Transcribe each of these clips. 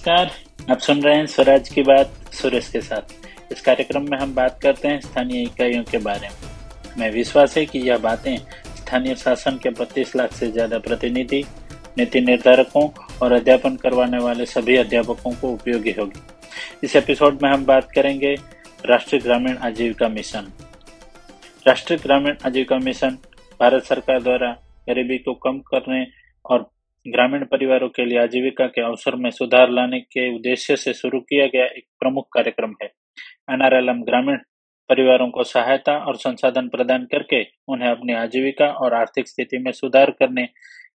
नमस्कार। आप सुन रहे हैं स्वराज की बात, सुरेश के साथ। इस कार्यक्रम में हम बात करते हैं स्थानीय इकाइयों के बारे में। मैं विश्वास है कि यह बातें स्थानीय शासन के बत्तीस लाख से ज़्यादा प्रतिनिधि, नीति निर्धारकों और अध्यापन करवाने वाले सभी अध्यापकों को उपयोगी होगी। इस एपिसोड में हम बात करेंगे राष्ट्रीय ग्रामीण आजीविका मिशन। राष्ट्रीय ग्रामीण आजीविका मिशन भारत सरकार द्वारा गरीबी को कम करने और ग्रामीण परिवारों के लिए आजीविका के अवसर में सुधार लाने के उद्देश्य से शुरू किया गया एक प्रमुख कार्यक्रम है। एनआरएलएम ग्रामीण परिवारों को सहायता और संसाधन प्रदान करके उन्हें अपनी आजीविका और आर्थिक स्थिति में सुधार करने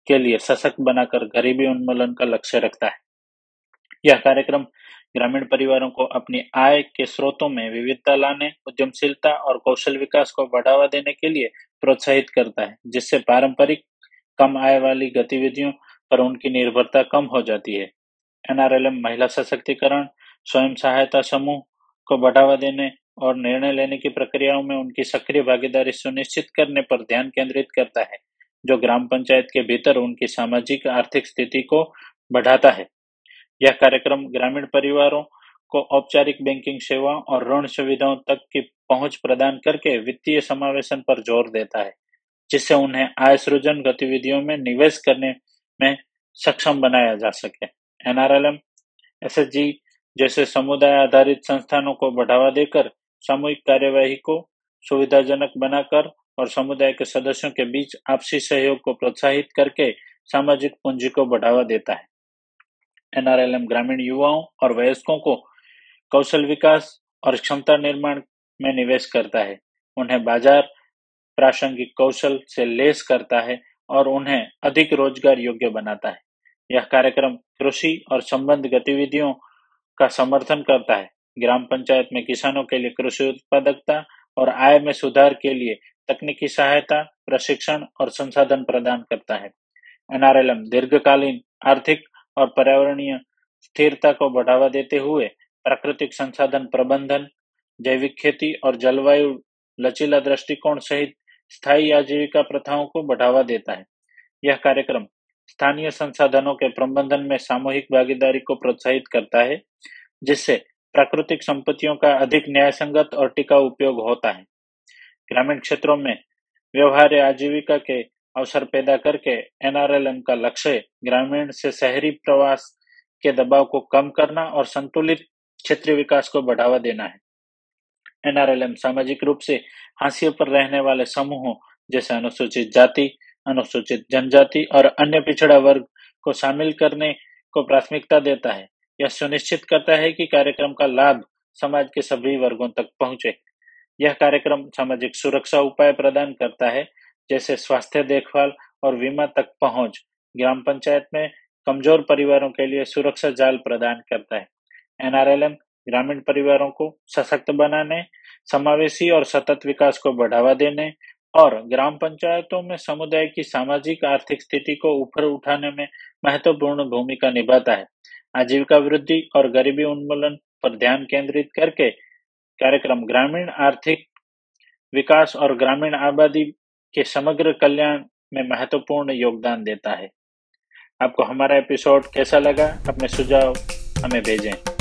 के लिए सशक्त बनाकर गरीबी उन्मूलन का लक्ष्य रखता है। यह कार्यक्रम ग्रामीण परिवारों को अपनी आय के स्रोतों में विविधता लाने, उद्यमशीलता और कौशल विकास को बढ़ावा देने के लिए प्रोत्साहित करता है, जिससे पारंपरिक कम आय वाली गतिविधियों पर उनकी निर्भरता कम हो जाती है। एनआरएलएम महिला सशक्तिकरण, स्वयं सहायता समूह को बढ़ावा देने और निर्णय लेने की प्रक्रियाओं में उनकी सक्रिय भागीदारी सुनिश्चित करने पर ध्यान केंद्रित करता है, जो ग्राम पंचायत के भीतर उनकी सामाजिक, आर्थिक स्थिति को बढ़ाता है। यह कार्यक्रम ग्रामीण परिवारों को औपचारिक बैंकिंग सेवाओं और ऋण सुविधाओं तक की पहुँच प्रदान करके वित्तीय समावेशन पर ज़ोर देता है, जिससे उन्हें आय सृजन गतिविधियों में निवेश करने में सक्षम बनाया जा सके। एनआरएलएम एसएचजी जैसे समुदाय आधारित संस्थानों को बढ़ावा देकर सामूहिक कार्यवाही को सुविधाजनक बनाकर और समुदाय के सदस्यों के बीच आपसी सहयोग को प्रोत्साहित करके सामाजिक पूंजी को बढ़ावा देता है। एनआरएलएम ग्रामीण युवाओं और वयस्कों को कौशल विकास और क्षमता निर्माण में निवेश करता है। उन्हें बाज़ार प्रासंगिक कौशल से लेस करता है और उन्हें अधिक रोज़गार योग्य बनाता है। यह कार्यक्रम कृषि और संबंध गतिविधियों का समर्थन करता है। ग्राम पंचायत में किसानों के लिए कृषि उत्पादकता और आय में सुधार के लिए तकनीकी सहायता, प्रशिक्षण और संसाधन प्रदान करता है। एनआरएलएम दीर्घकालीन आर्थिक और पर्यावरणीय स्थिरता को बढ़ावा देते हुए प्राकृतिक संसाधन प्रबंधन, जैविक खेती और जलवायु लचीला दृष्टिकोण सहित स्थायी आजीविका प्रथाओं को बढ़ावा देता है। यह कार्यक्रम स्थानीय संसाधनों के प्रबंधन में सामूहिक भागीदारी को प्रोत्साहित करता है, जिससे प्राकृतिक संपत्तियों का अधिक न्यायसंगत और टिकाऊ उपयोग होता है। ग्रामीण क्षेत्रों में व्यवहार्य आजीविका के अवसर पैदा करके एनआरएलएम का लक्ष्य ग्रामीण से शहरी प्रवास के दबाव को कम करना और संतुलित क्षेत्रीय विकास को बढ़ावा देना है। एनआरएलएम सामाजिक रूप से हाशिए पर रहने वाले समूहों जैसे अनुसूचित जाति, अनुसूचित जनजाति और अन्य पिछड़ा वर्ग को शामिल करने को प्राथमिकता देता है। यह सुनिश्चित करता है कि कार्यक्रम का लाभ समाज के सभी वर्गों तक पहुँचे। यह कार्यक्रम सामाजिक सुरक्षा उपाय प्रदान करता है, जैसे स्वास्थ्य देखभाल और बीमा तक पहुँच। ग्राम पंचायत में कमज़ोर परिवारों के लिए सुरक्षा जाल प्रदान करता है। एनआरएलएम ग्रामीण परिवारों को सशक्त बनाने, समावेशी और सतत विकास को बढ़ावा देने और ग्राम पंचायतों में समुदाय की सामाजिक आर्थिक स्थिति को ऊपर उठाने में महत्वपूर्ण भूमिका निभाता है। आजीविका वृद्धि और गरीबी उन्मूलन पर ध्यान केंद्रित करके कार्यक्रम ग्रामीण आर्थिक विकास और ग्रामीण आबादी के समग्र कल्याण में महत्वपूर्ण योगदान देता है। आपको हमारा एपिसोड कैसा लगा? अपने सुझाव हमें भेजें।